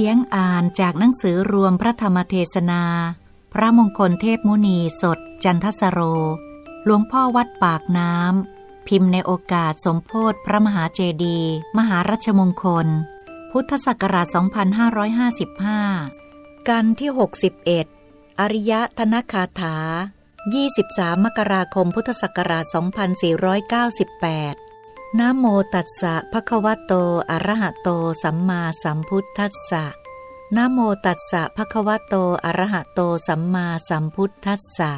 สียงอ่านจากหนังสือรวมพระธรรมเทศนา พระมงคลเทพมุนีสด จันทสโร หลวงพ่อวัดปากน้ำ พิมพ์ในโอกาสสมโพธิพระมหาเจดีย์มหารัชมงคล พุทธศักราช 2555 กันที่ 61 อริยธนคาถา 23 มกราคมพุทธศักราช 2498 นะโมตัสสะภะคะวะโต อะระหะโต สัมมาสัมพุทธัสสะนะโมตัสสะภะคะวะโต อะระหะโต สัมมาสัมพุทธัสสะ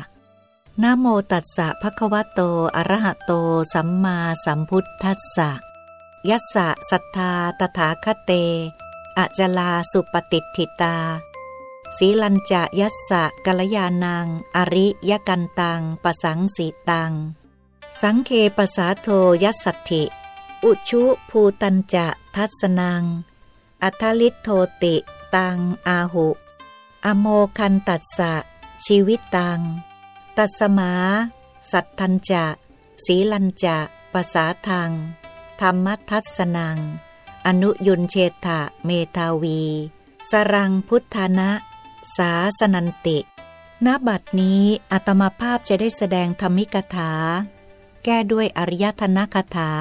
นะโมตัสสะภะคะวะโต อะระหะโต สัมมาสัมพุทธัสสะยัสสะสัทธาตถาคเต อจลาสุปฏิทิตา สีลัญจะยัสสะกัลยานัง อริยกันตัง ปสังสีตัง สังเคปสาโทยัสสถิ อุชุภูตัญจะทัสนัง อัทลิโทติ ตังอาหุ อโมคันตัสสะ ชีวิตตัง ตัสมา สัทธัญจะ สีลัญจะปสาทังธรรมทัสนัง อนุยุนเชตะเมทาวี สรังพุทธานะ สาสนันติ ณ บัดนี้อัตมาภาพจะได้แสดงธรรมิกถา แก้ด้วยอริยธนคาถา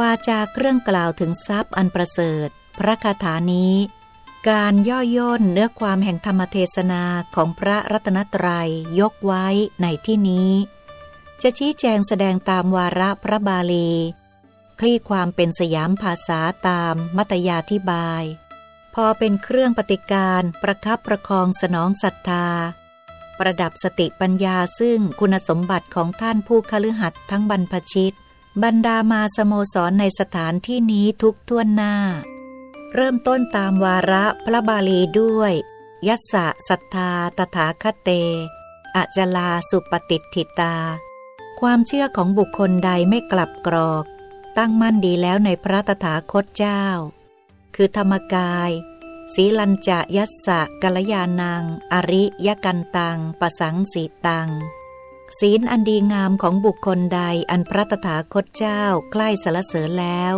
วาจาเครื่องกล่าวถึงทรัพย์อันประเสริฐ พระคาถานี้ การย่อย่นเนื้อความแห่งธรรมเทศนาของพระรัตนตรัยยกไว้ในที่นี้ จะชี้แจงแสดงตามวาระพระบาลี คลี่ความเป็นสยามภาษาตามมัตยาธิบาย พอเป็นเครื่องปฏิการประคับประคองสนองศรัทธา ประดับสติปัญญาซึ่งคุณสมบัติของท่านผู้คฤหัสถ์ทั้งบรรพชิต บรรดามาสโมสรในสถานที่นี้ทุกท่วนหน้า เริ่มต้นตามวาระพระบาลีด้วย ยัสสะศรัทธาตถาคเตอจลาสุปฏิทิตา ความเชื่อของบุคคลใดไม่กลับกรอก ตั้งมั่นดีแล้วในพระตถาคตเจ้า คือธรรมกาย สีลัญจะยัสสะกัลยานัง อริยกันตังปสังสีตัง ศีลอันดีงามของบุคคลใดอันพระตถาคตเจ้าใกล้สรรเสริญแล้ว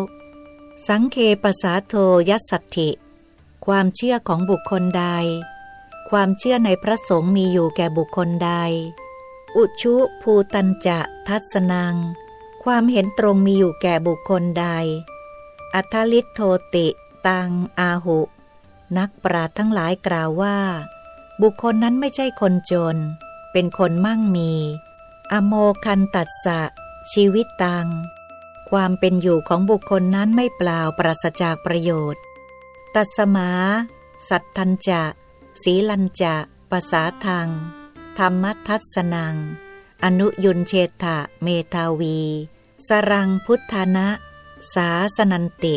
สังเคปสาโทยัสสัตถิ ความเชื่อของบุคคลใด ความเชื่อในพระสงฆ์มีอยู่แก่บุคคลใด อุชุภูตัญจะทัสนัง ความเห็นตรงมีอยู่แก่บุคคลใด อัทลิทโทติ ตังอาหุ นักปราชญ์ทั้งหลายกล่าวว่า บุคคลนั้นไม่ใช่คนจน เป็นคนมั่งมี อโมคันตัสสะ ชีวิตตัง ความเป็นอยู่ของบุคคลนั้นไม่เปล่าปราศจากประโยชน์ ตัสมา สัตทัญจะสีลัญจะภาษาทางธรรมทัสนัง อนุยุนเชตะเมทาวี สรังพุทธนะ สาสนันติ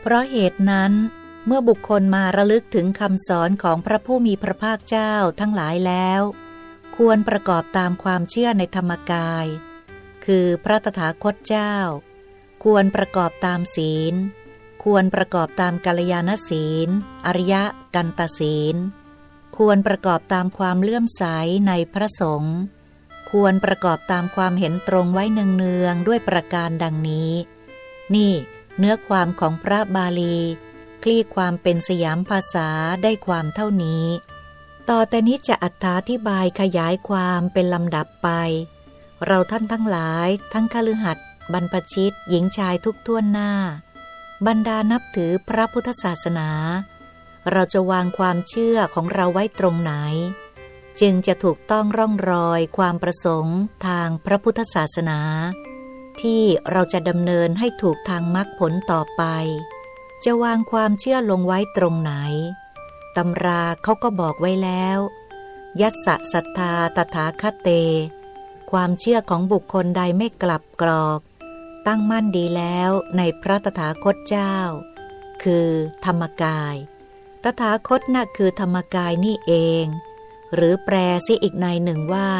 เพราะเหตุนั้น เมื่อบุคคลมาระลึกถึงคำสอนของพระผู้มีพระภาคเจ้าทั้งหลายแล้ว ควรประกอบตามความเชื่อในธรรมกาย คือพระตถาคตเจ้า ควรประกอบตามศีล ควรประกอบตามกัลยาณศีล อริยกันตศีล ควรประกอบตามความเลื่อมใสในพระสงฆ์ควรประกอบตามความเห็นตรงไว้เนืองๆด้วยประการดังนี้ นี่ เนื้อความของพระบาลี คลี่ความเป็นสยามภาษาได้ความเท่านี้ ต่อแต่นี้จะอธิบายขยายความเป็นลำดับไป เราท่านทั้งหลายทั้งคฤหัสถ์บรรพชิตหญิงชายทุกท่วนหน้า บรรดานับถือพระพุทธศาสนา เราจะวางความเชื่อของเราไว้ตรงไหน จึงจะถูกต้องร่องรอยความประสงค์ทางพระพุทธศาสนา ที่เราจะดำเนินให้ถูกทางมรรคผลต่อไป จะวางความเชื่อลงไว้ตรงไหน ตำราเขาก็บอกไว้แล้ว ยัสสะศรัทธาตถาคเต ความเชื่อของบุคคลใดไม่กลับกรอก ตั้งมั่นดีแล้วในพระตถาคตเจ้า คือธรรมกาย ตถาคตน่ะคือธรรมกายนี่เอง หรือแปลซิอีกในหนึ่งว่า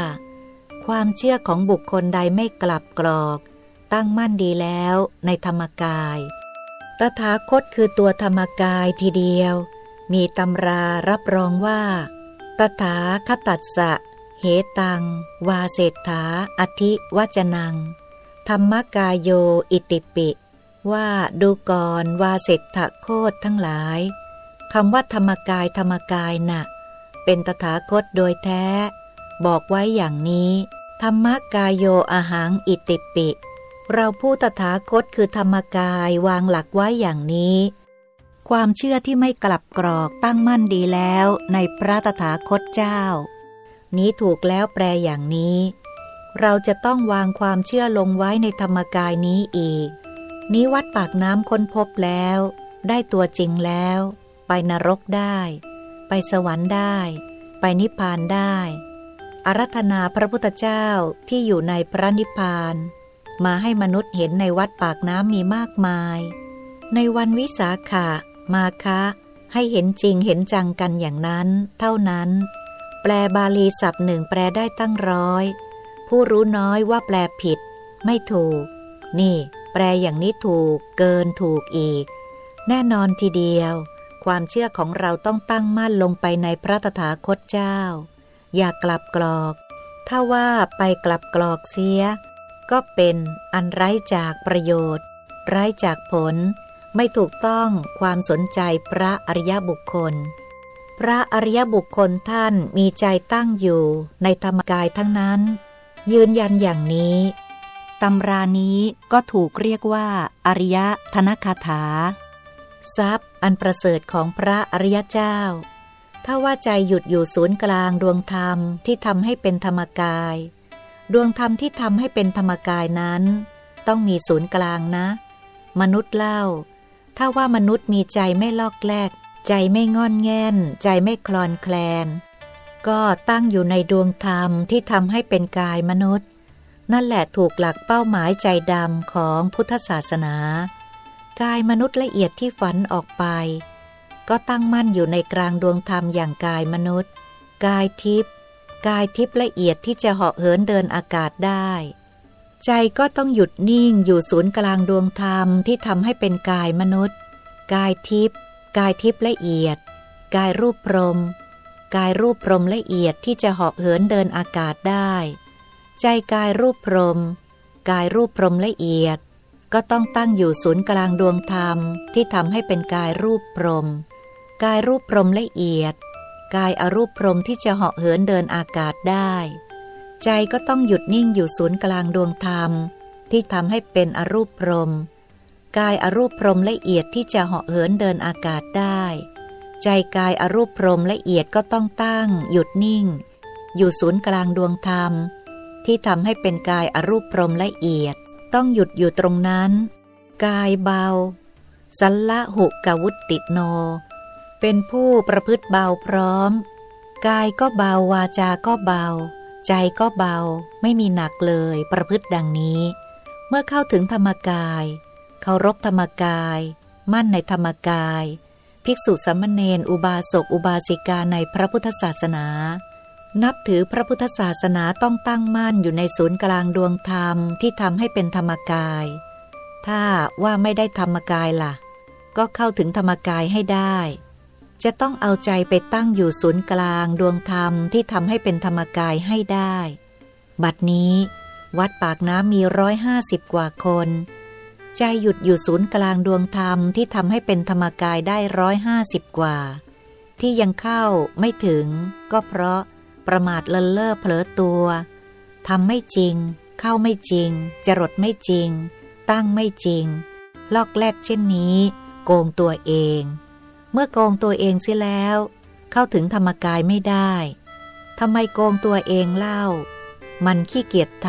ความเชื่อของบุคคลใดไม่กลับกรอก ตั้งมั่นดีแล้วในธรรมกาย ตถาคตคือตัวธรรมกายทีเดียว มีตำรารับรองว่า ตถาคตัสสะ เหตัง วาเศษฐา อธิวจนัง ธรรมกายโยอิติปิ ว่าดูก่อนวาเศษฐโคตทั้งหลายคำว่าธรรมกายธรรมกายนะ่ะ เป็นตถาคตโดยแท้ บอกไว้อย่างนี้ ธรรมกายโยอาหังอิติปิ เราผู้ตถาคตคือธรรมกายวางหลักไว้อย่างนี้ ความเชื่อที่ไม่กลับกรอกตั้งมั่นดีแล้วในพระตถาคตเจ้า นี้ถูกแล้วแปลอย่างนี้ เราจะต้องวางความเชื่อลงไว้ในธรรมกายนี้อีก นี้วัดปากน้ำค้นพบแล้ว ได้ตัวจริงแล้ว ไปนรกได้ ไปสวรรค์ได้ ไปนิพพานได้อารัธนาพระพุทธเจ้าที่อยู่ในพระนิพพาน มาให้มนุษย์เห็นในวัดปากน้ำมีมากมาย ในวันวิสาขะมาคะ ให้เห็นจริงเห็นจังกันอย่างนั้น เท่านั้น แปลบาลีศัพท์หนึ่งแปลได้ตั้งร้อย ผู้รู้น้อยว่าแปลผิด ไม่ถูก นี่ แปลอย่างนี้ถูก เกินถูกอีก แน่นอนทีเดียว ความเชื่อของเราต้องตั้งมั่นลงไปในพระตถาคตเจ้า อย่ากลับกรอก ถ้าว่าไปกลับกรอกเสีย ก็เป็นอันไร้จากประโยชน์ ไร้จากผล ไม่ถูกต้องความสนใจพระอริยบุคคล พระอริยบุคคลท่านมีใจตั้งอยู่ในธรรมกายทั้งนั้น ยืนยันอย่างนี้ตำรานี้ก็ถูกเรียกว่า อริยธนคาถา ทรัพย์อันประเสริฐของพระอริยเจ้า ถ้าว่าใจหยุดอยู่ศูนย์กลางดวงธรรมที่ทำให้เป็นธรรมกาย ดวงธรรมที่ทำให้เป็นธรรมกายนั้น ต้องมีศูนย์กลางนะ มนุษย์เล่า ถ้าว่ามนุษย์มีใจไม่ลอกแลก ใจไม่งอนแงนใจไม่คลอนแคลน ก็ตั้งอยู่ในดวงธรรมที่ทำให้เป็นกายมนุษย์ นั่นแหละถูกหลักเป้าหมายใจดำของพุทธศาสนา กายมนุษย์ละเอียดที่ฝันออกไป ก็ตั้งมั่นอยู่ในกลางดวงธรรมอย่างกายมนุษย์ กายทิพย์ กายทิพย์ละเอียดที่จะเหาะเหินเดินอากาศได้ ใจก็ต้องหยุดนิ่งอยู่ศูนย์กลางดวงธรรมที่ทำให้เป็นกายมนุษย์ กายทิพย์กายทิพย์ละเอียด กายรูปพรม กายรูปพรมละเอียดที่จะเหาะเหินเดินอากาศได้ ใจกายรูปพรม กายรูปพรมละเอียด ก็ต้องตั้งอยู่ศูนย์กลางดวงธรรมที่ทำให้เป็นกายรูปพรม กายรูปพรมละเอียด กายอรูปพรมที่จะเหาะเหินเดินอากาศได้ ใจก็ต้องหยุดนิ่งอยู่ศูนย์กลางดวงธรรม ที่ทำให้เป็นอรูปพรม กายอรูปพรมละเอียดที่จะเหาะเหินเดินอากาศได้ ใจกายอรูปพรมละเอียดก็ต้องตั้ง หยุดนิ่ง อยู่ศูนย์กลางดวงธรรม ที่ทำให้เป็นกายอรูปพรมละเอียด ต้องหยุดอยู่ตรงนั้น กายเบา สัลละหุกวุตติโน เป็นผู้ประพฤติเบาพร้อม กายก็เบาวาจาก็เบา ใจก็เบา ไม่มีหนักเลยประพฤติดังนี้ เมื่อเข้าถึงธรรมกายเคารพธรรมกาย มั่นในธรรมกาย ภิกษุสัมมเนนอุบาสกอุบาสิกาในพระพุทธศาสนา นับถือพระพุทธศาสนาต้องตั้งมั่นอยู่ในศูนย์กลางดวงธรรมที่ทำให้เป็นธรรมกาย ถ้าว่าไม่ได้ธรรมกายล่ะ ก็เข้าถึงธรรมกายให้ได้ จะต้องเอาใจไปตั้งอยู่ศูนย์กลางดวงธรรมที่ทำให้เป็นธรรมกายให้ได้ บัดนี้ วัดปากน้ำมีร้อยห้าสิบกว่าคน ใจหยุดอยู่ศูนย์กลางดวงธรรมที่ทำให้เป็นธรรมกายได้ร้อยห้าสิบกว่า ที่ยังเข้าไม่ถึง ก็เพราะประมาทเลินเล่อเผลอตัวทำไม่จริง เข้าไม่จริง จรดไม่จริง ตั้งไม่จริง ลอกแลกเช่นนี้ โกงตัวเอง เมื่อโกงตัวเองเสียแล้ว เข้าถึงธรรมกายไม่ได้ทำไมโกงตัวเองเล่า มันขี้เกียจท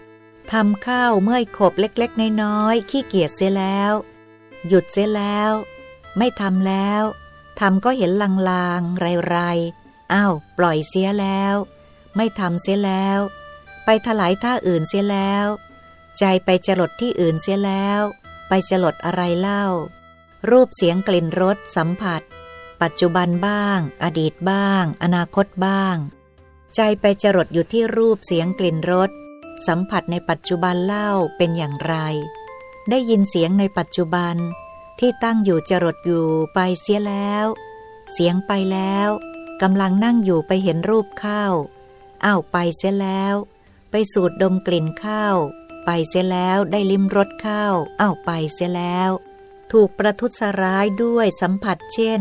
ำทำข้าวเมื่อยขบเล็กๆ น้อยๆ ขี้เกียจเสียแล้ว หยุดเสียแล้ว ไม่ทำแล้วทำก็เห็นลางๆ ไรๆ อ้าว ปล่อยเสียแล้ว ไม่ทำเสียแล้ว ไปถลายท่าอื่นเสียแล้ว ใจไปจรดที่อื่นเสียแล้ว ไปจรดอะไรเล่า รูปเสียงกลิ่นรสสัมผัส ปัจจุบันบ้าง อดีตบ้าง อนาคตบ้าง ใจไปจรดอยู่ที่รูปเสียงกลิ่นรสสัมผัสในปัจจุบันเล่าเป็นอย่างไร ได้ยินเสียงในปัจจุบันที่ตั้งอยู่จรดอยู่ไปเสียแล้ว เสียงไปแล้วกำลังนั่งอยู่ไปเห็นรูปข้าวอ้าวไปเสียแล้ว ไปสูดดมกลิ่นข้าวไปเสียแล้วได้ลิ้มรสข้าวอ้าวไปเสียแล้ว ถูกประทุษร้ายด้วยสัมผัสเช่น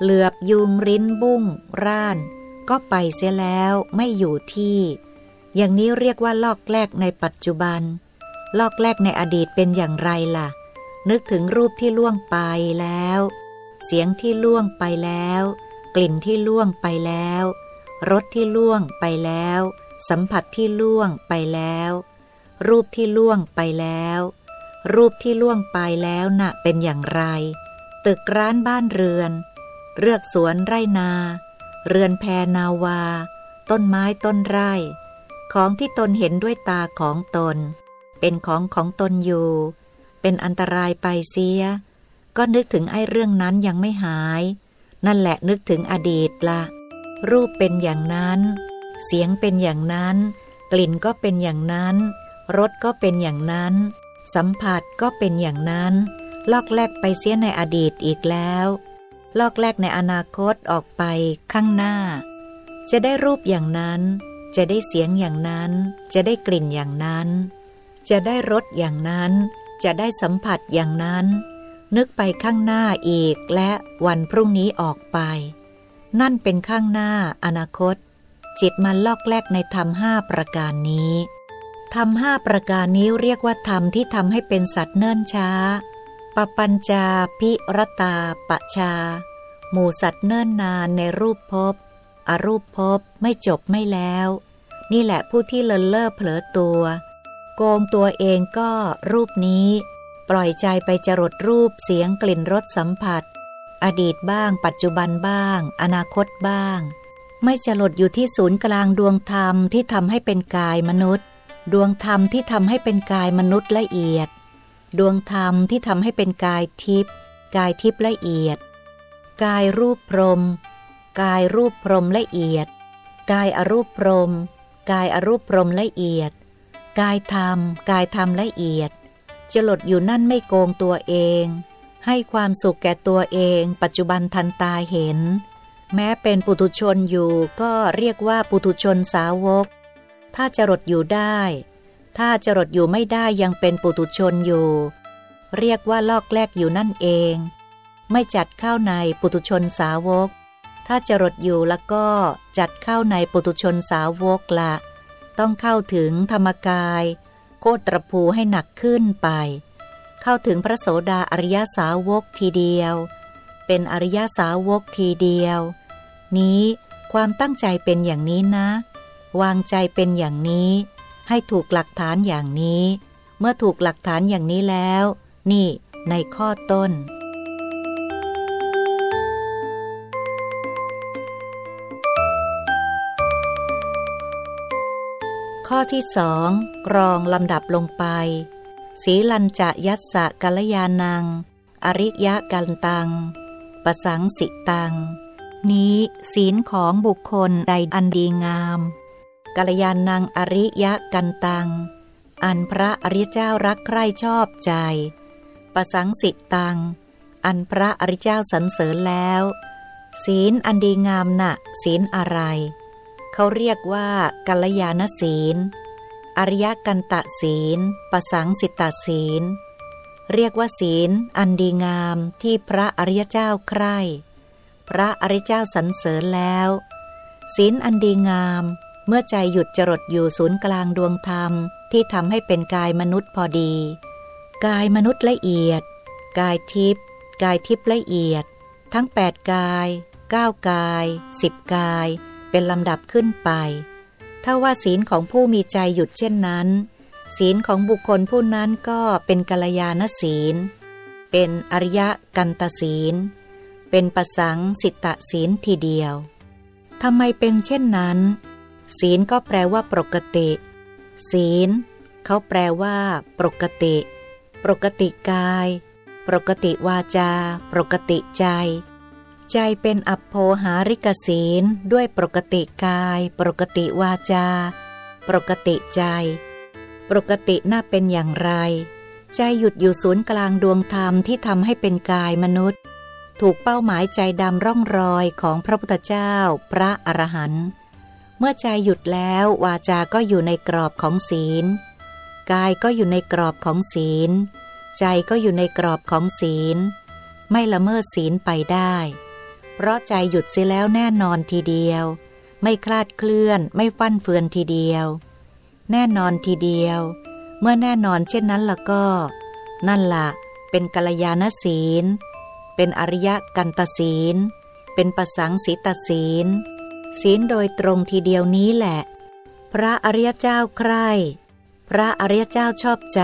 เหลือบยุงริ้นบุ้ง ร่าน ก็ไปเสียแล้วไม่อยู่ที่ อย่างนี้เรียกว่าลอกแลกในปัจจุบัน ลอกแลกในอดีตเป็นอย่างไรล่ะ นึกถึงรูปที่ล่วงไปแล้ว เสียงที่ล่วงไปแล้ว กลิ่นที่ล่วงไปแล้ว รสที่ล่วงไปแล้ว สัมผัสที่ล่วงไปแล้ว รูปที่ล่วงไปแล้ว รูปที่ล่วงไปแล้วน่ะเป็นอย่างไร ตึกร้านบ้านเรือน เรือกสวนไร่นา เรือนแพนาวา ต้นไม้ต้นไร่ ของที่ตนเห็นด้วยตาของตน เป็นของของตนอยู่ เป็นอันตรายไปเสีย ก็นึกถึงไอ้เรื่องนั้นยังไม่หาย นั่นแหละนึกถึงอดีตละ รูปเป็นอย่างนั้น เสียงเป็นอย่างนั้น กลิ่นก็เป็นอย่างนั้น รสก็เป็นอย่างนั้น สัมผัสก็เป็นอย่างนั้น ลอกแลกไปเสียในอดีตอีกแล้ว ลอกแลกในอนาคตออกไปข้างหน้า จะได้รูปอย่างนั้น จะได้เสียงอย่างนั้น จะได้กลิ่นอย่างนั้น จะได้รสอย่างนั้น จะได้สัมผัสอย่างนั้น นึกไปข้างหน้าอีกและวันพรุ่งนี้ออกไป นั่นเป็นข้างหน้าอนาคต จิตมันลอกแลกในธรรมห้าประการนี้ ธรรมห้าประการนี้เรียกว่าธรรมที่ทำให้เป็นสัตว์เนิ่นช้าปปัญจาพิรตาปะชา หมู่สัตว์เนิ่นนานในรูปภพอรูปภพไม่จบไม่แล้ว นี่แหละผู้ที่เลินเล่อเผลอตัว โกงตัวเองก็รูปนี้ ปล่อยใจไปจรดรูปเสียงกลิ่นรสสัมผัส อดีตบ้าง ปัจจุบันบ้าง อนาคตบ้าง ไม่จะหลดอยู่ที่ศูนย์กลางดวงธรรมที่ทำให้เป็นกายมนุษย์ ดวงธรรมที่ทำให้เป็นกายมนุษย์ละเอียด ดวงธรรมที่ทำให้เป็นกายทิพย์กายทิพย์ละเอียด กายรูปพรม กายรูปพรมละเอียด กายอรูปพรม กายอรูปพรมละเอียด กายธรรม กายธรรมละเอียดจะหลดอยู่นั่นไม่โกงตัวเอง ให้ความสุขแก่ตัวเอง ปัจจุบันทันตาเห็น แม้เป็นปุถุชนอยู่ก็เรียกว่าปุถุชนสาวก ถ้าจรดอยู่ได้ ถ้าจรดอยู่ไม่ได้ยังเป็นปุถุชนอยู่ เรียกว่าลอกแลกอยู่นั่นเอง ไม่จัดเข้าในปุถุชนสาวก ถ้าจรดอยู่แล้วก็จัดเข้าในปุถุชนสาวกละ ต้องเข้าถึงธรรมกาย โคตรภูให้หนักขึ้นไป เข้าถึงพระโสดาอริยสาวกทีเดียว เป็นอริยสาวกทีเดียว นี้ความตั้งใจเป็นอย่างนี้นะ วางใจเป็นอย่างนี้ ให้ถูกหลักฐานอย่างนี้ เมื่อถูกหลักฐานอย่างนี้แล้ว นี่ในข้อต้น ข้อที่สองกรองลำดับลงไป สีลันจะยัสสะกัลยานัง อริยะกันตังประสังสิตัง นี้ศีลของบุคคลใดอันดีงาม กัลยานังอริยะกันตัง อันพระอริยเจ้ารักใคร่ชอบใจ ประสังสิตัง อันพระอริยเจ้าสรรเสริญแล้ว ศีลอันดีงามนะ่ะ ศีลอะไร เขาเรียกว่ากัลยาณศีล อริยกันตะศีล ประสังสิตาศีล เรียกว่าศีล อันดีงามที่พระอริยเจ้าใคร่ พระอริยเจ้าสรรเสริญแล้ว ศีลอันดีงาม เมื่อใจหยุดจรดอยู่ศูนย์กลางดวงธรรมที่ทำให้เป็นกายมนุษย์พอดี กายมนุษย์ละเอียด กายทิพย์กายทิพย์ละเอียด ทั้งแปดกายเก้ากายสิบกาย เป็นลำดับขึ้นไป ถ้าว่าศีลของผู้มีใจหยุดเช่นนั้น ศีลของบุคคลผู้นั้นก็เป็นกัลยาณศีล เป็นอริยกันตศีล เป็นประสังสิตะศีลทีเดียวทำไมเป็นเช่นนั้น ศีลก็แปลว่าปกติ ศีลเขาแปลว่า ปกติ ปกติกาย ปกติวาจา ปกติใจ ใจเป็นอัปโพหาริกศีลด้วยปกติกาย ปกติวาจา ปกติใจ ปกติน่าเป็นอย่างไร ใจหยุดอยู่ศูนย์กลางดวงธรรมที่ทำให้เป็นกายมนุษย์ ถูกเป้าหมายใจดำร่องรอยของพระพุทธเจ้า พระอรหันต์ เมื่อใจหยุดแล้ววาจาก็อยู่ในกรอบของศีล กายก็อยู่ในกรอบของศีล ใจก็อยู่ในกรอบของศีล ไม่ละเมิดศีลไปได้ เพราะใจหยุดเสียแล้วแน่นอนทีเดียว ไม่คลาดเคลื่อนไม่ฟั่นเฟือนทีเดียว แน่นอนทีเดียว เมื่อแน่นอนเช่นนั้นละก็ นั่นละเป็นกัลยาณศีล เป็นอริยกันตศีล เป็นประสังสิตศีล ศีลโดยตรงทีเดียวนี้แหละ พระอริยเจ้าใคร่ พระอริยเจ้าชอบใจ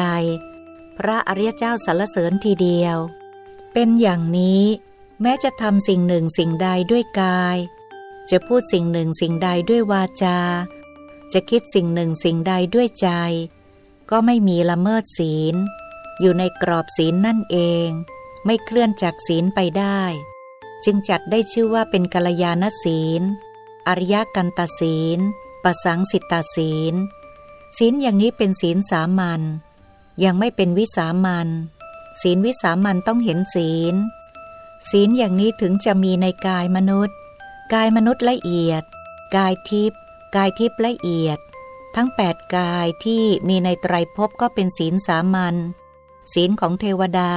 พระอริยเจ้าสรรเสริญทีเดียว เป็นอย่างนี้ แม้จะทำสิ่งหนึ่งสิ่งใดด้วยกาย จะพูดสิ่งหนึ่งสิ่งใดด้วยวาจา จะคิดสิ่งหนึ่งสิ่งใดด้วยใจ ก็ไม่มีละเมิดศีล อยู่ในกรอบศีลนั่นเอง ไม่เคลื่อนจากศีลไปได้ จึงจัดได้ชื่อว่าเป็นกัลยาณศีล อริยกันตศีลปสังสิตาศีล ศีลอย่างนี้เป็นศีลสามัญยังไม่เป็นวิสามัญศีลวิสามัญต้องเห็นศีล ศีลอย่างนี้ถึงจะมีในกายมนุษย์ กายมนุษย์ละเอียด กายทิพย์กายทิพย์ละเอียด ทั้งแปดกายที่มีในไตรภพก็เป็นศีลสามัญศีลของเทวดา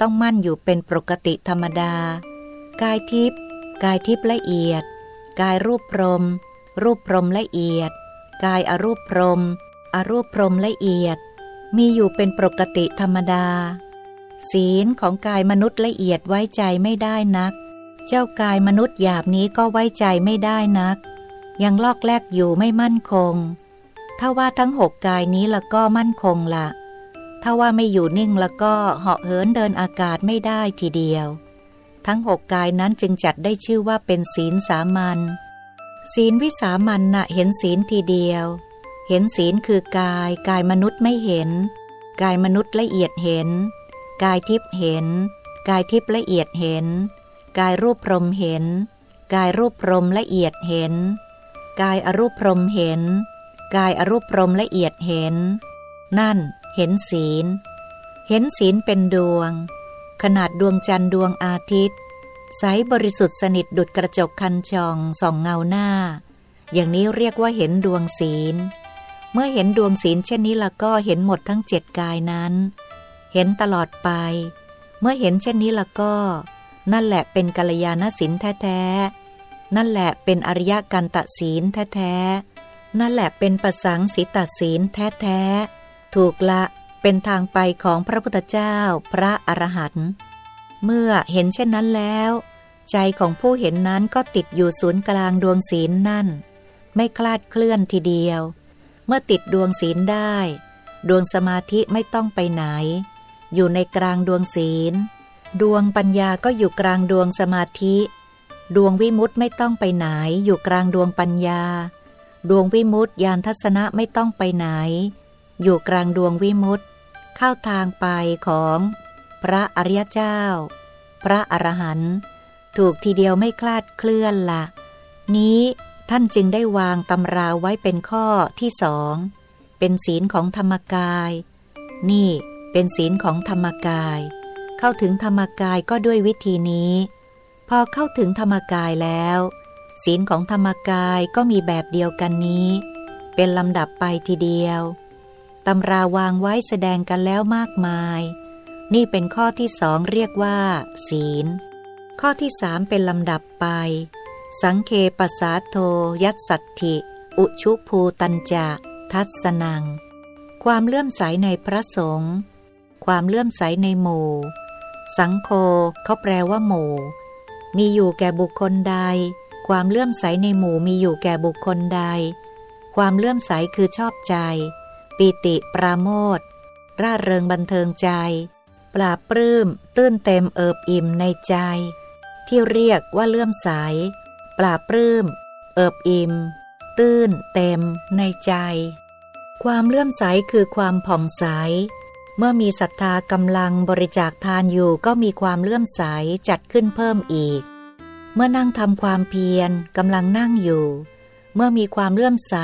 ต้องมั่นอยู่เป็นปกติธรรมดา กายทิพย์กายทิพย์ละเอียด กายรูปพรม รูปพรมละเอียด กายอรูปพรม อรูปพรมละเอียด มีอยู่เป็นปกติธรรมดา ศีลของกายมนุษย์ละเอียดไว้ใจไม่ได้นัก เจ้ากายมนุษย์หยาบนี้ก็ไว้ใจไม่ได้นัก ยังลอกแลกอยู่ไม่มั่นคง ถ้าว่าทั้งหกกายนี้ละก็มั่นคงละถ้าว่าไม่อยู่นิ่งแล้วก็เหาะเหินเดินอากาศไม่ได้ทีเดียว ทั้งหกกายนั้นจึงจัดได้ชื่อว่าเป็นศีลสามัญศีลวิสามัญน่ะเห็นศีลทีเดียว เห็นศีลคือกาย กายมนุษย์ไม่เห็น กายมนุษย์ละเอียดเห็น กายทิพย์เห็น กายทิพย์ละเอียดเห็น กายรูปพรมเห็น กายรูปพรมละเอียดเห็น กายอรูปพรมเห็น กายอรูปพรมละเอียดเห็น นั่น เห็นศีล เห็นศีลเป็นดวง ขนาดดวงจันทร์ดวงอาทิตย์ ใสบริสุทธิ์สนิทดุดกระจกคันจองส่องเงาหน้า อย่างนี้เรียกว่าเห็นดวงศีล เมื่อเห็นดวงศีลเช่นนี้ละก็เห็นหมดทั้งเจ็ดกายนั้น เห็นตลอดไป เมื่อเห็นเช่นนี้ละก็ นั่นแหละเป็นกัลยาณศีลแท้ๆ นั่นแหละเป็นอริยกันตศีลแท้ๆ นั่นแหละเป็นประสังสิตศีลแท้ๆ ถูกละ เป็นทางไปของพระพุทธเจ้า พระอรหันต์เมื่อเห็นเช่นนั้นแล้ว ใจของผู้เห็นนั้นก็ติดอยู่ศูนย์กลางดวงศีลนั่น ไม่คลาดเคลื่อนทีเดียว เมื่อติดดวงศีลได้ ดวงสมาธิไม่ต้องไปไหน อยู่ในกลางดวงศีล ดวงปัญญาก็อยู่กลางดวงสมาธิ ดวงวิมุตต์ไม่ต้องไปไหน อยู่กลางดวงปัญญา ดวงวิมุตต์ยานทัศนะไม่ต้องไปไหน อยู่กลางดวงวิมุตต์ เข้าทางไปของพระอริยเจ้า พระอรหันต์ถูกทีเดียวไม่คลาดเคลื่อนละนี้ท่านจึงได้วางตำราไว้เป็นข้อที่สอง เป็นศีลของธรรมกาย นี่เป็นศีลของธรรมกาย เข้าถึงธรรมกายก็ด้วยวิธีนี้ พอเข้าถึงธรรมกายแล้ว ศีลของธรรมกายก็มีแบบเดียวกันนี้ เป็นลำดับไปทีเดียว ตำราวางไว้แสดงกันแล้วมากมาย นี่เป็นข้อที่สองเรียกว่า ศีล ข้อที่สามเป็นลำดับไป สังเคปสาโท ยัตสัตถิ อุชุภูตัญจะ ทัศนัง ความเลื่อมใสในพระสงฆ์ความเลื่อมใสในหมู่ สังโฆเขาแปลว่าหมู่ มีอยู่แก่บุคคลใด ความเลื่อมใสในหมู่มีอยู่แก่บุคคลใด ความเลื่อมใสคือชอบใจ ปีติปราโมทร่าเริงบันเทิงใจ ปราบปลื้ม ตื้นเต็มเอิบอิ่มในใจ ที่เรียกว่าเลื่อมใส ปราบปลื้ม เอิบอิ่ม ตื้นเต็มในใจ ความเลื่อมใสคือความผ่องใส เมื่อมีศรัทธากำลังบริจาคทานอยู่ก็มีความเลื่อมใสจัดขึ้นเพิ่มอีก เมื่อนั่งทำความเพียรกำลังนั่งอยู่ เมื่อมีความเลื่อมใส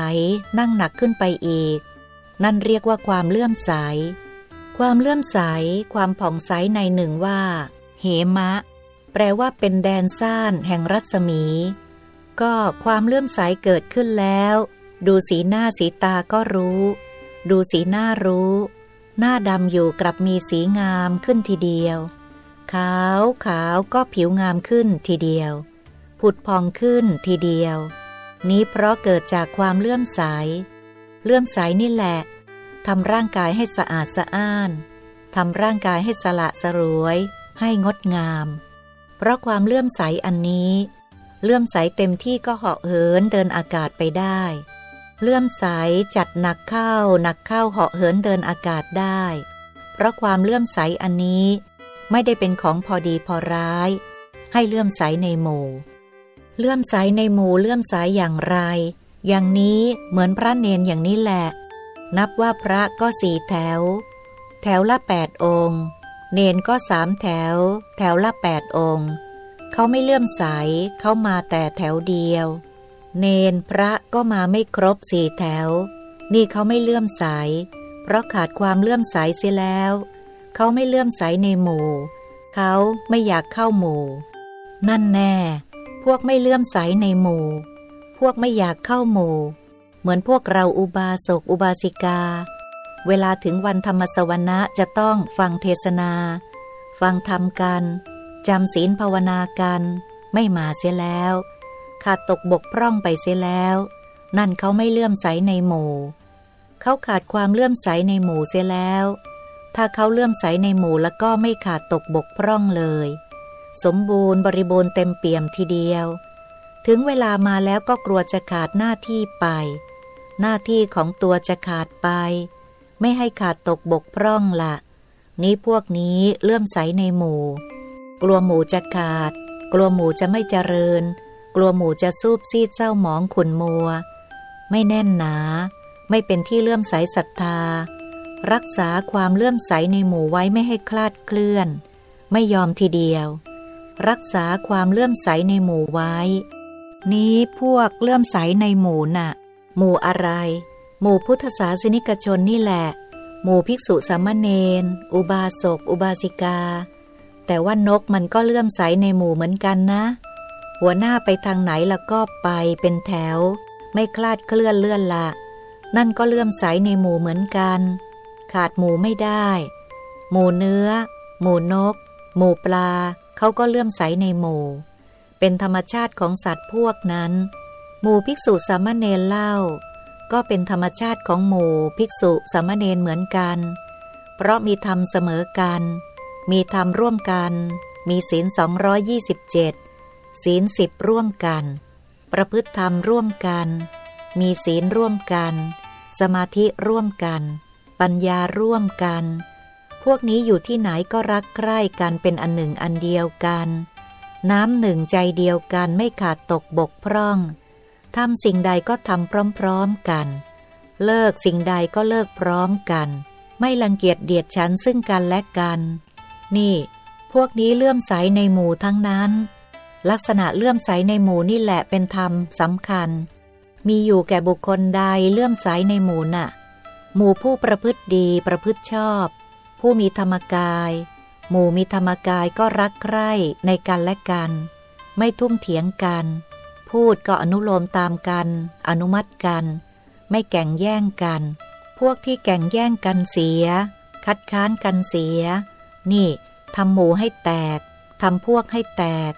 นั่งหนักขึ้นไปอีก นั่นเรียกว่าความเลื่อมใส ความเลื่อมใส ความผ่องใสในหนึ่งว่า เหมะ แปลว่าเป็นแดนซ่านแห่งรัศมี ก็ความเลื่อมใสเกิดขึ้นแล้ว ดูสีหน้าสีตาก็รู้ ดูสีหน้ารู้ หน้าดำอยู่กลับมีสีงามขึ้นทีเดียว ขาวขาวก็ผิวงามขึ้นทีเดียว ผุดพองขึ้นทีเดียว นี้เพราะเกิดจากความเลื่อมใส เลื่อมใสนี่แหละทำร่างกายให้สะอาดสะอ้านทำร่างกายให้สละสรวย ให้งดงาม เพราะความเลื่อมใสอันนี้เลื่อมใสเต็มที่ก็เหาะเหินเดินอากาศไปได้ เลื่อมใสจัดหนักเข้าหนักเข้าเหาะเหินเดินอากาศได้ เพราะความเลื่อมใสอันนี้ ไม่ได้เป็นของพอดีพอร้าย ให้เลื่อมใสในหมู่ เลื่อมใสในหมู่เลื่อมใสอย่างไร อย่างนี้เหมือนพระเนนอย่างนี้แหละ นับว่าพระก็สี่แถว แถวละแปดองค์ เนนก็สามแถว แถวละแปดองค์ เขาไม่เลื่อมใสเขามาแต่แถวเดียว เนนพระก็มาไม่ครบสี่แถว นี่เขาไม่เลื่อมใส เพราะขาดความเลื่อมใสเสียแล้ว เขาไม่เลื่อมใสในหมู่ เขาไม่อยากเข้าหมู่ นั่นแน่ พวกไม่เลื่อมใสในหมู่ พวกไม่อยากเข้าหมู่ เหมือนพวกเราอุบาสกอุบาสิกา เวลาถึงวันธรรมสวนะจะต้องฟังเทศนา ฟังธรรมกันจำศีลภาวนากัน ไม่มาเสียแล้ว ขาดตกบกพร่องไปเสียแล้ว นั่นเขาไม่เลื่อมใสในหมู่ เขาขาดความเลื่อมใสในหมู่เสียแล้ว ถ้าเขาเลื่อมใสในหมู่แล้วก็ไม่ขาดตกบกพร่องเลย สมบูรณ์บริบูรณ์เต็มเปี่ยมทีเดียว ถึงเวลามาแล้วก็กลัวจะขาดหน้าที่ไป หน้าที่ของตัวจะขาดไป ไม่ให้ขาดตกบกพร่องละ นี้พวกนี้เลื่อมใสในหมู่ กลัวหมู่จะขาด กลัวหมู่จะไม่เจริญ กลัวหมู่จะซูบซีดเศร้าหมองขุนมัว ไม่แน่นหนา ไม่เป็นที่เลื่อมใสศรัทธา รักษาความเลื่อมใสในหมู่ไว้ไม่ให้คลาดเคลื่อน ไม่ยอมทีเดียว รักษาความเลื่อมใสในหมู่ไว้ นี้พวกเลื่อมใสในหมู่น่ะ หมู่อะไร หมู่พุทธศาสนิกชนนี่แหละ หมู่ภิกษุสามเณร อุบาสก อุบาสิกา แต่ว่านกมันก็เลื่อมใสในหมู่เหมือนกันนะ หัวหน้าไปทางไหนแล้วก็ไปเป็นแถว ไม่คลาดเคลื่อนเลื่อนละ นั่นก็เลื่อมใสในหมู่เหมือนกัน ขาดหมู่ไม่ได้ หมู่เนื้อ หมู่นก หมู่ปลา เขาก็เลื่อมใสในหมู่ เป็นธรรมชาติของสัตว์พวกนั้น หมู่ภิกษุสามเณรเล่า ก็เป็นธรรมชาติของหมู่ภิกษุสามเณรเหมือนกัน เพราะมีธรรมเสมอกัน มีธรรมร่วมกัน มีศีล 227 ศีลสิบร่วมกัน ประพฤติธรรมร่วมกัน มีศีลร่วมกัน สมาธิร่วมกัน ปัญญาร่วมกัน พวกนี้อยู่ที่ไหนก็รักใคร่กันเป็นอันหนึ่งอันเดียวกัน น้ำหนึ่งใจเดียวกันไม่ขาดตกบกพร่องทำสิ่งใดก็ทำพร้อมๆกัน เลิกสิ่งใดก็เลิกพร้อมกัน ไม่ลังเกียจเดียดฉันซึ่งกันและกัน นี่ พวกนี้เลื่อมใสในหมู่ทั้งนั้น ลักษณะเลื่อมใสในหมู่นี่แหละเป็นธรรมสำคัญ มีอยู่แก่บุคคลใดเลื่อมใสในหมู่น่ะ หมู่ผู้ประพฤติดีประพฤติชอบ ผู้มีธรรมกาย หมู่มีธรรมกายก็รักใคร่ในกันและกัน ไม่ทุ่มเถียงกัน พูดก็อนุโลมตามกัน อนุมัติกัน ไม่แก่งแย่งกัน พวกที่แก่งแย่งกันเสีย คัดค้านกันเสีย นี่ทำหมู่ให้แตกทำพวกให้แตก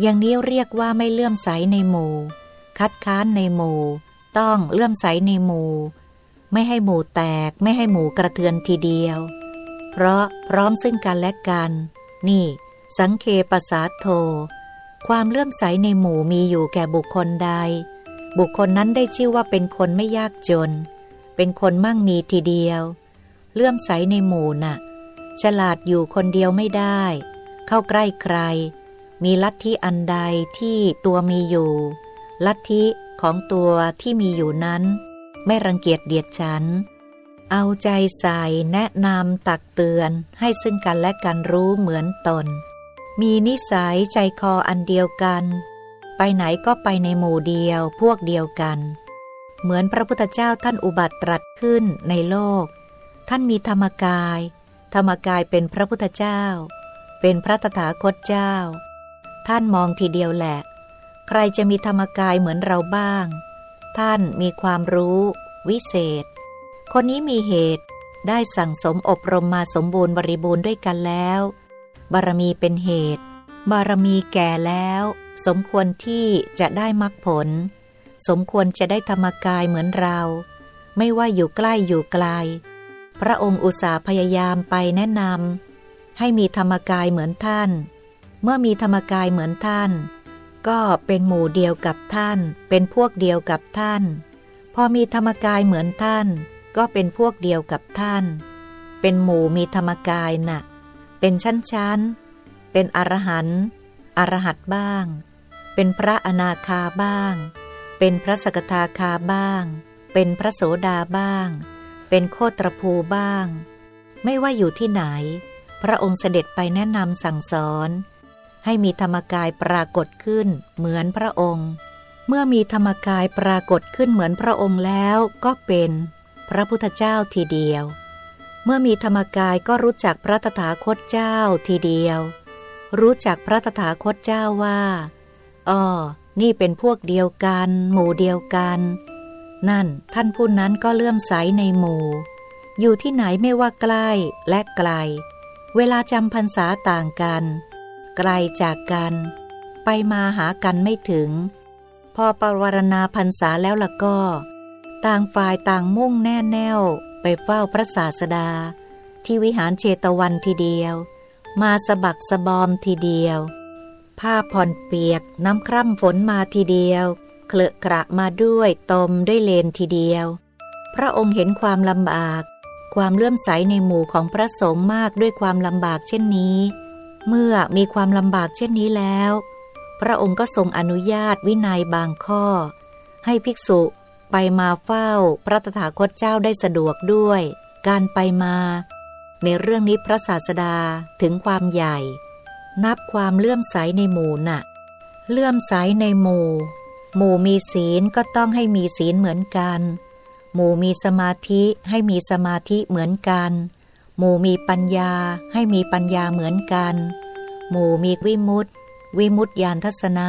อย่างนี้เรียกว่าไม่เลื่อมใสในหมู่ คัดค้านในหมู่ ต้องเลื่อมใสในหมู่ ไม่ให้หมู่แตกไม่ให้หมู่กระเทือนทีเดียว เพราะพร้อมซึ่งกันและกัน นี่ สังเคปสาโท ความเลื่อมใสในหมู่มีอยู่แก่บุคคลใด บุคคลนั้นได้ชื่อว่าเป็นคนไม่ยากจน เป็นคนมั่งมีทีเดียว เลื่อมใสในหมู่น่ะ ฉลาดอยู่คนเดียวไม่ได้ เข้าใกล้ใคร มีลัทธิอันใดที่ตัวมีอยู่ ลัทธิของตัวที่มีอยู่นั้น ไม่รังเกียจเดียดฉัน เอาใจใส่แนะนำตักเตือนให้ซึ่งกันและกันรู้เหมือนตน มีนิสัยใจคออันเดียวกัน ไปไหนก็ไปในหมู่เดียวพวกเดียวกัน เหมือนพระพุทธเจ้าท่านอุบัติตรัสขึ้นในโลก ท่านมีธรรมกาย ธรรมกายเป็นพระพุทธเจ้า เป็นพระตถาคตเจ้า ท่านมองทีเดียวแหละ ใครจะมีธรรมกายเหมือนเราบ้าง ท่านมีความรู้ วิเศษ คนนี้มีเหตุได้สั่งสมอบรมมาสมบูรณ์บริบูรณ์ด้วยกันแล้ว บารมีเป็นเหตุ บารมีแก่แล้ว สมควรที่จะได้มรรคผล สมควรจะได้ธรรมกายเหมือนเรา ไม่ว่าอยู่ใกล้อยู่ไกล พระองค์อุตสาห์พยายามไปแนะนำให้มีธรรมกายเหมือนท่าน เมื่อมีธรรมกายเหมือนท่าน ก็เป็นหมู่เดียวกับท่าน เป็นพวกเดียวกับท่าน พอมีธรรมกายเหมือนท่าน ก็เป็นพวกเดียวกับท่าน เป็นหมู่มีธรรมกายนะ่ะ เป็นชั้นๆ เป็นอรหันต์อรหัตบ้าง เป็นพระอนาคาบ้าง เป็นพระสกทาคาบ้าง เป็นพระโสดาบ้าง เป็นโคตรภูบ้าง ไม่ว่าอยู่ที่ไหน พระองค์เสด็จไปแนะนำสั่งสอน ให้มีธรรมกายปรากฏขึ้นเหมือนพระองค์ เมื่อมีธรรมกายปรากฏขึ้นเหมือนพระองค์แล้วก็เป็น พระพุทธเจ้าทีเดียว เมื่อมีธรรมกายก็รู้จักพระตถาคตเจ้าทีเดียว รู้จักพระตถาคตเจ้าว่าอ๋อนี่เป็นพวกเดียวกัน หมู่เดียวกัน นั่นท่านผู้นั้นก็เลื่อมใสในหมู่ อยู่ที่ไหนไม่ว่าใกล้และไกล เวลาจำพรรษาต่างกัน ไกลจากกัน ไปมาหากันไม่ถึง พอปรวารณาพรรษาแล้วล่ะก็ ต่างฝ่ายต่างมุ่งแน่แน่วไปเฝ้าพระศาสดา ที่วิหารเชตวันทีเดียว มาสะบักสะบอมทีเดียว ผ้าผ่อนเปียกน้ำคร่ำฝนมาทีเดียว เคลอะกระมาด้วยตมด้วยเลนทีเดียว พระองค์เห็นความลำบาก ความเลื่อมใสในหมู่ของพระสงฆ์มากด้วยความลำบากเช่นนี้ เมื่อมีความลำบากเช่นนี้แล้ว พระองค์ก็ทรงอนุญาตวินัยบางข้อ ให้ภิกษุ ไปมาเฝ้าพระตถาคตเจ้าได้สะดวกด้วย การไปมา ในเรื่องนี้พระศาสดาถึงความใหญ่ นับความเลื่อมใสในหมู่น่ะ เลื่อมใสในหมู่ หมู่มีศีลก็ต้องให้มีศีลเหมือนกัน หมู่มีสมาธิให้มีสมาธิเหมือนกัน หมู่มีปัญญาให้มีปัญญาเหมือนกัน หมู่มีวิมุตติ วิมุตติญาณทัศนะ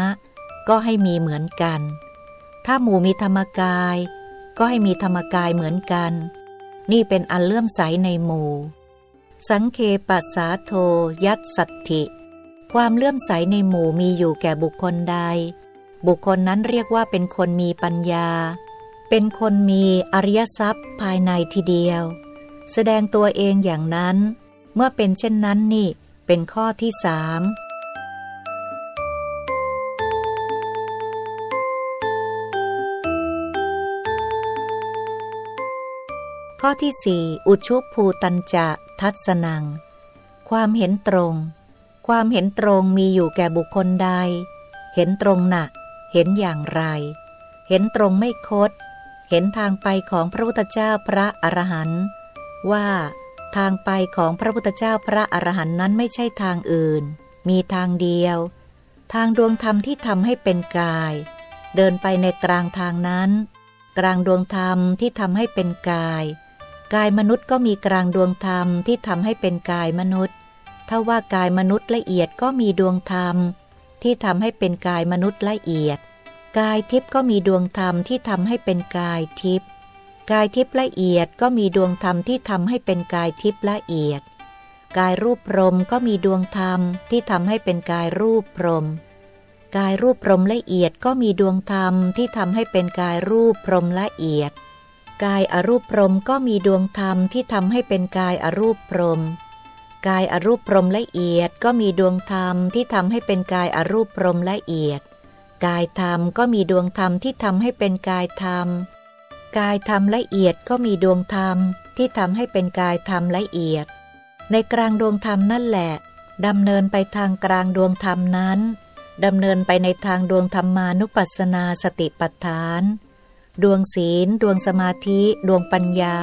ก็ให้มีเหมือนกัน ถ้าหมู่มีธรรมกาย ก็ให้มีธรรมกายเหมือนกัน นี่เป็นอันเลื่อมใสในหมู่ สังเคปัสสาโทยัตสัตถิ ความเลื่อมใสในหมู่มีอยู่แก่บุคคลใด บุคคลนั้นเรียกว่าเป็นคนมีปัญญา เป็นคนมีอริยทรัพย์ภายในทีเดียว แสดงตัวเองอย่างนั้น เมื่อเป็นเช่นนั้นนี่ เป็นข้อที่สาม ข้อที่สี่อุชุภูตัญจะทัศนัง ความเห็นตรง ความเห็นตรงมีอยู่แก่บุคคลใด เห็นตรงหนักเห็นอย่างไร เห็นตรงไม่คด เห็นทางไปของพระพุทธเจ้าพระอรหันต์ว่าทางไปของพระพุทธเจ้าพระอรหันต์นั้นไม่ใช่ทางอื่น มีทางเดียว ทางดวงธรรมที่ทำให้เป็นกาย เดินไปในกลางทางนั้น กลางดวงธรรมที่ทำให้เป็นกาย กายมนุษย์ก็มีกลางดวงธรรมที่ทำให้เป็นกายมนุษย์ ถ้าว่ากายมนุษย์ละเอียดก็มีดวงธรรม ที่ทำให้เป็นกายมนุษย์ละเอียด กายทิพย์ก็มีดวงธรรมที่ทำให้เป็นกายทิพย์ กายทิพย์ละเอียดก็มีดวงธรรมที่ทำให้เป็นกายทิพย์ละเอียด กายรูปพรมก็มีดวงธรรมที่ทำให้เป็นกายรูปพรม กายรูปพรมละเอียดก็มีดวงธรรมที่ทำให้เป็นกายรูปพรมละเอียด กายอรูปพรมก็มีดวงธรรมที่ทำให้เป็นกายอรูปพรม กายอรูปพรมละเอียดก็มีดวงธรรมที่ทำให้เป็นกายอรูปพรมละเอียด กายธรรมก็มีดวงธรรมที่ทำให้เป็นกายธรรม กายธรรมละเอียดก็มีดวงธรรมที่ทำให้เป็นกายธรรมละเอียด ในกลางดวงธรรมนั่นแหละดำเนินไปทางกลางดวงธรรมนั้นดำเนินไปในทางดวงธรรมานุปัสสนาสติปัฏฐาน ดวงศีล ดวงสมาธิ ดวงปัญญา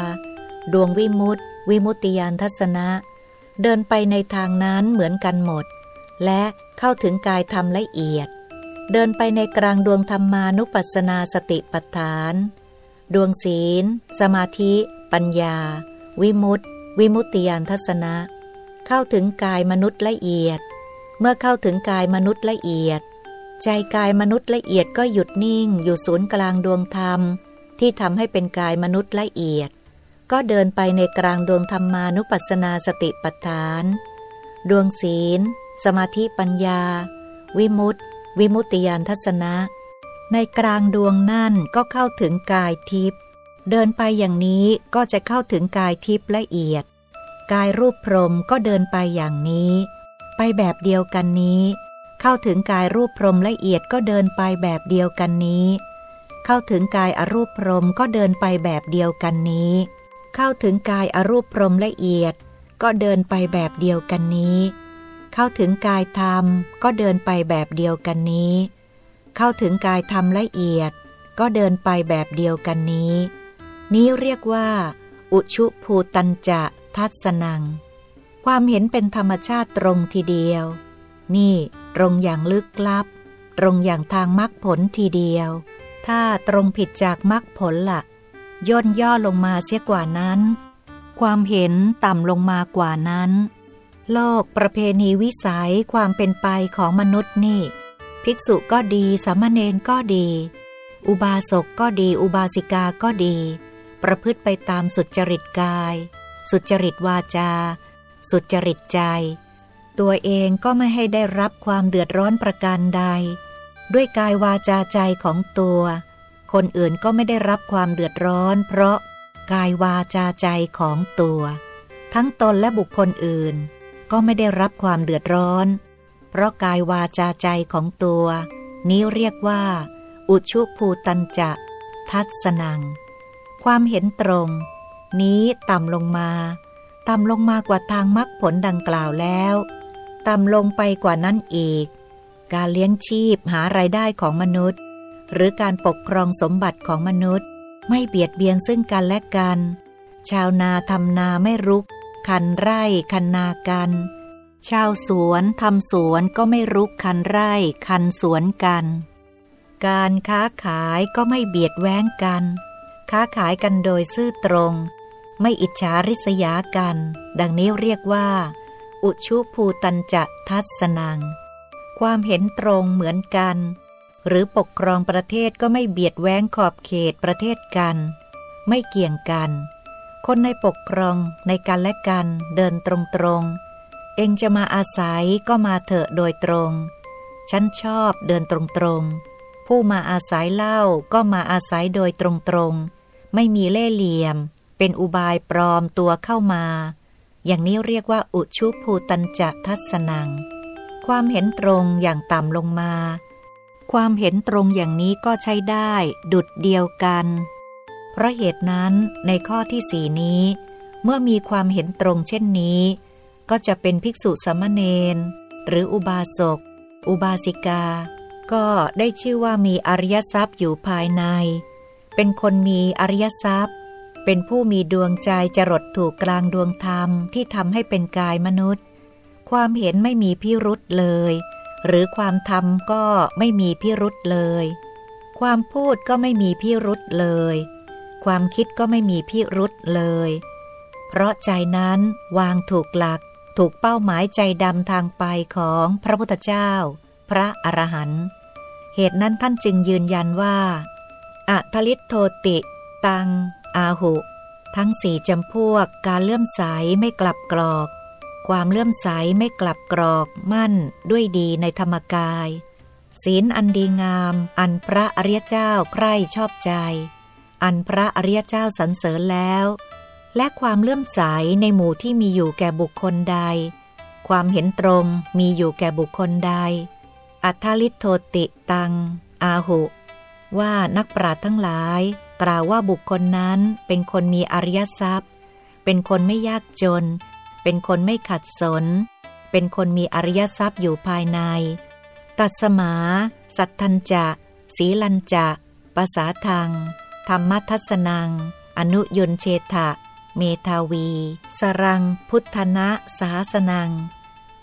ดวงวิมุตติ วิมุตติยานทัศนะ เดินไปในทางนั้นเหมือนกันหมด และเข้าถึงกายธรรมละเอียด เดินไปในกลางดวงธรรมานุปัสสนาสติปัฏฐาน ดวงศีล สมาธิ ปัญญา วิมุตติ วิมุตติยานทัศนะ เข้าถึงกายมนุษย์ละเอียด เมื่อเข้าถึงกายมนุษย์ละเอียด ใจกายมนุษย์ละเอียดก็หยุดนิ่ง อยู่ศูนย์กลางดวงธรรม ที่ทำให้เป็นกายมนุษย์ละเอียด ก็เดินไปในกลางดวงธรรมานุปัสสนาสติปัฏฐาน ดวงศีล สมาธิปัญญา วิมุตติ วิมุตติยานทัศนะ ในกลางดวงนั่นก็เข้าถึงกายทิพย์เดินไปอย่างนี้ก็จะเข้าถึงกายทิพย์ละเอียด กายรูปพรมก็เดินไปอย่างนี้ ไปแบบเดียวกันนี้ เข้าถึงกายรูปพรมละเอียดก็เดินไปแบบเดียวกันนี้ เข้าถึงกายอรูปพรมก็เดินไปแบบเดียวกันนี้ เข้าถึงกายอรูปพรมละเอียด ก็เดินไปแบบเดียวกันนี้ เข้าถึงกายธรรมก็เดินไปแบบเดียวกันนี้ เข้าถึงกายธรรมละเอียด ก็เดินไปแบบเดียวกันนี้ นี้เรียกว่า อุชุภูตัญจะทัศนัง ความเห็นเป็นธรรมชาติตรงทีเดียว นี่ ตรงอย่างลึกลับ ตรงอย่างทางมรรคผลทีเดียว ถ้าตรงผิดจากมรรคผลละ่ะ ย่นย่อลงมาเสียกว่านั้น ความเห็นต่ำลงมากว่านั้น โลกประเพณีวิสัยความเป็นไปของมนุษย์นี่ ภิกษุก็ดีสามเณรก็ดี อุบาสกก็ดีอุบาสิกาก็ดี ประพฤติไปตามสุจริตกาย สุจริตวาจา สุจริตใจ ตัวเองก็ไม่ให้ได้รับความเดือดร้อนประการใด ด้วยกายวาจาใจของตัว คนอื่นก็ไม่ได้รับความเดือดร้อน เพราะกายวาจาใจของตัว ทั้งตนและบุคคลอื่น ก็ไม่ได้รับความเดือดร้อน เพราะกายวาจาใจของตัว นี้เรียกว่า อุชุภูตัญจะ ทัศนัง ความเห็นตรง นี้ต่ำลงมา ต่ำลงมากว่าทางมรรคผลดังกล่าวแล้ว ต่ำลงไปกว่านั้นอีก การเลี้ยงชีพหารายได้ของมนุษย์ หรือการปกครองสมบัติของมนุษย์ ไม่เบียดเบียนซึ่งกันและกัน ชาวนาทำนาไม่รุก คันไร่คันนากัน ชาวสวนทำสวนก็ไม่รุกคันไร่คันสวนกัน การค้าขายก็ไม่เบียดแว้งกัน ค้าขายกันโดยซื่อตรง ไม่อิจฉาริษยากัน ดังนี้เรียกว่า อุชุภูตัญจะทัศนัง ความเห็นตรงเหมือนกัน หรือปกครองประเทศก็ไม่เบียดแว้งขอบเขตประเทศกัน ไม่เกี่ยงกัน คนในปกครองในกันและกันเดินตรงตรงเองจะมาอาศัยก็มาเถอะโดยตรง ฉันชอบเดินตรงตรงผู้มาอาศัยเล่าก็มาอาศัยโดยตรงตรงไม่มีเล่เหลี่ยม เป็นอุบายปลอมตัวเข้ามา อย่างนี้เรียกว่าอุชุภูตัญจะทัศนัง ความเห็นตรงอย่างต่ำลงมา ความเห็นตรงอย่างนี้ก็ใช้ได้ดุดเดียวกัน เพราะเหตุนั้นในข้อที่สี่นี้ เมื่อมีความเห็นตรงเช่นนี้ ก็จะเป็นภิกษุสมณเณรหรืออุบาสก อุบาสิกา ก็ได้ชื่อว่ามีอริยทรัพย์อยู่ภายใน เป็นคนมีอริยทรัพย์ เป็นผู้มีดวงใจจรดถูกกลางดวงธรรมที่ทำให้เป็นกายมนุษย์ ความเห็นไม่มีพิรุษเลย หรือความทำก็ไม่มีพิรุษเลย ความพูดก็ไม่มีพิรุษเลย ความคิดก็ไม่มีพิรุษเลย เพราะใจนั้นวางถูกหลัก ถูกเป้าหมายใจดำทางไปของพระพุทธเจ้า พระอรหันต์เหตุนั้นท่านจึงยืนยันว่าอัทลิตโทติ ตัง อาหุ ทั้งสี่จำพวก การเลื่อมใสไม่กลับกรอก ความเลื่อมใสไม่กลับกรอก มั่นด้วยดีในธรรมกาย ศีลอันดีงาม อันพระอริยเจ้าใคร่ชอบใจ อันพระอริยเจ้าสรรเสริญแล้ว และความเลื่อมใสในหมู่ที่มีอยู่แก่บุคคลใด ความเห็นตรงมีอยู่แก่บุคคลใด อัทลิโทติตัง อาหุ ว่านักปราชญ์ทั้งหลาย กล่าวว่าบุคคลนั้นเป็นคนมีอริยทรัพย์ เป็นคนไม่ยากจน เป็นคนไม่ขัดสน เป็นคนมีอริยทรัพย์อยู่ภายใน ตัดสมา สัทธัญจะ สีลัญจะภาษาทางธรรมทัศนัง อนุยนเชตะ เมทาวี สรัง พุทธนะสาสนัง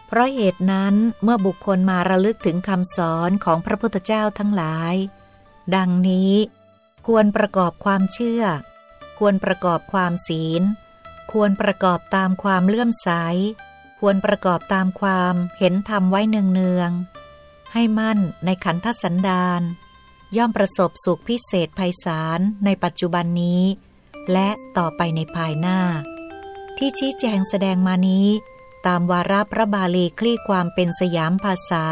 เพราะเหตุนั้นเมื่อบุคคลมาระลึกถึงคำสอนของพระพุทธเจ้าทั้งหลาย ดังนี้ ควรประกอบความเชื่อ ควรประกอบความศีล ควรประกอบตามความเลื่อมใส ควรประกอบตามความเห็นธรรมไว้เนืองๆ ให้มั่นในขันธสันดานย่อมประสบสุขพิเศษภัยสารในปัจจุบันนี้ และต่อไปในภายหน้า ที่ชี้แจงแสดงมานี้ ตามวาระพระบาลีคลี่ความเป็นสยามภาษา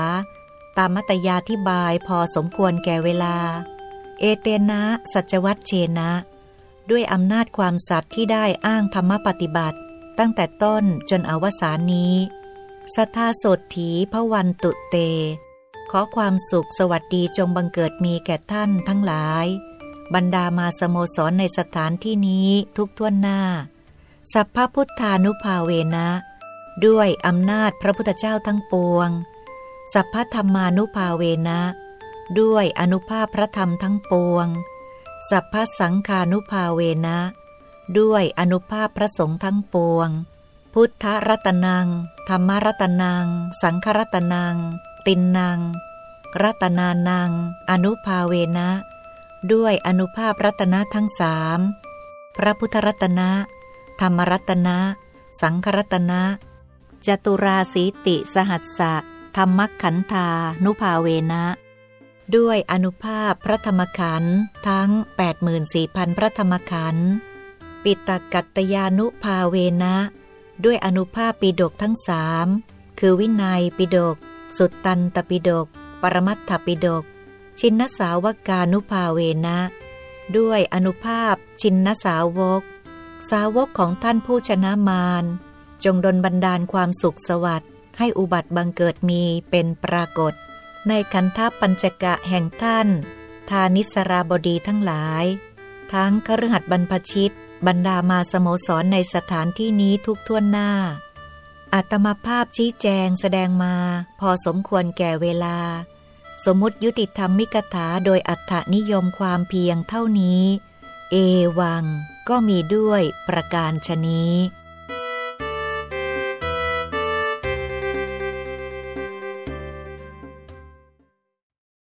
ตามมัตยาธิบายพอสมควรแก่เวลา เอเตนะสัจวัตเชนะ ด้วยอำนาจความสัตย์ที่ได้อ้างธรรมปฏิบัติ ตั้งแต่ต้นจนอวสานนี้สัทธาสดถีพระวันตุเต ขอความสุขสวัสดีจงบังเกิดมีแก่ท่านทั้งหลาย บรรดามาสโมสรในสถานที่นี้ทุกท่วนหน้า สัพพพุทธานุภาเวนะ ด้วยอำนาจพระพุทธเจ้าทั้งปวง สัพพธรรมานุภาเวนะ ด้วยอนุภาพพระธรรมทั้งปวง สัพพสังคานุภาเวนะ ด้วยอนุภาพพระสงฆ์ทั้งปวง พุทธรัตนัง ธรรมรัตนัง สังครัตนัง ตินนังรัตนานัง อนุภาเวนะ ด้วยอนุภาพรัตนะทั้งสามพระพุทธรัตนะ ธรรมรัตนะ สังครัตนะจตุราสีติสหัสสะธรรมขันธานุภาเวนะ ด้วยอนุภาพพระธรรมขันธ์ทั้ง 84,000 พระธรรมขันธ์ปิตกัตยานุภาเวนะ ด้วยอนุภาพปิดกทั้งสามคือวินัยปิดก สุตตันตปิดก ปรมัตถปิดก ชินสาวกานุภาเวนะ ด้วยอนุภาพชินสาวก สาวกของท่านผู้ชนะมาร จงดลบันดาลความสุขสวัสดิ์ให้อุบัติบังเกิดมีเป็นปรากฏ ในคันธปัญจกะแห่งท่าน ทานิสราบดีทั้งหลาย ทั้งคฤหัสถ์บรรพชิต บรรดามาสโมสรในสถานที่นี้ทุกท่วนหน้า อัตมาภาพชี้แจงแสดงมา พอสมควรแก่เวลา สมมุติยุติธรรมมิกถาโดยอัตถนิยมความเพียงเท่านี้ เอวังก็มีด้วยประการชนี้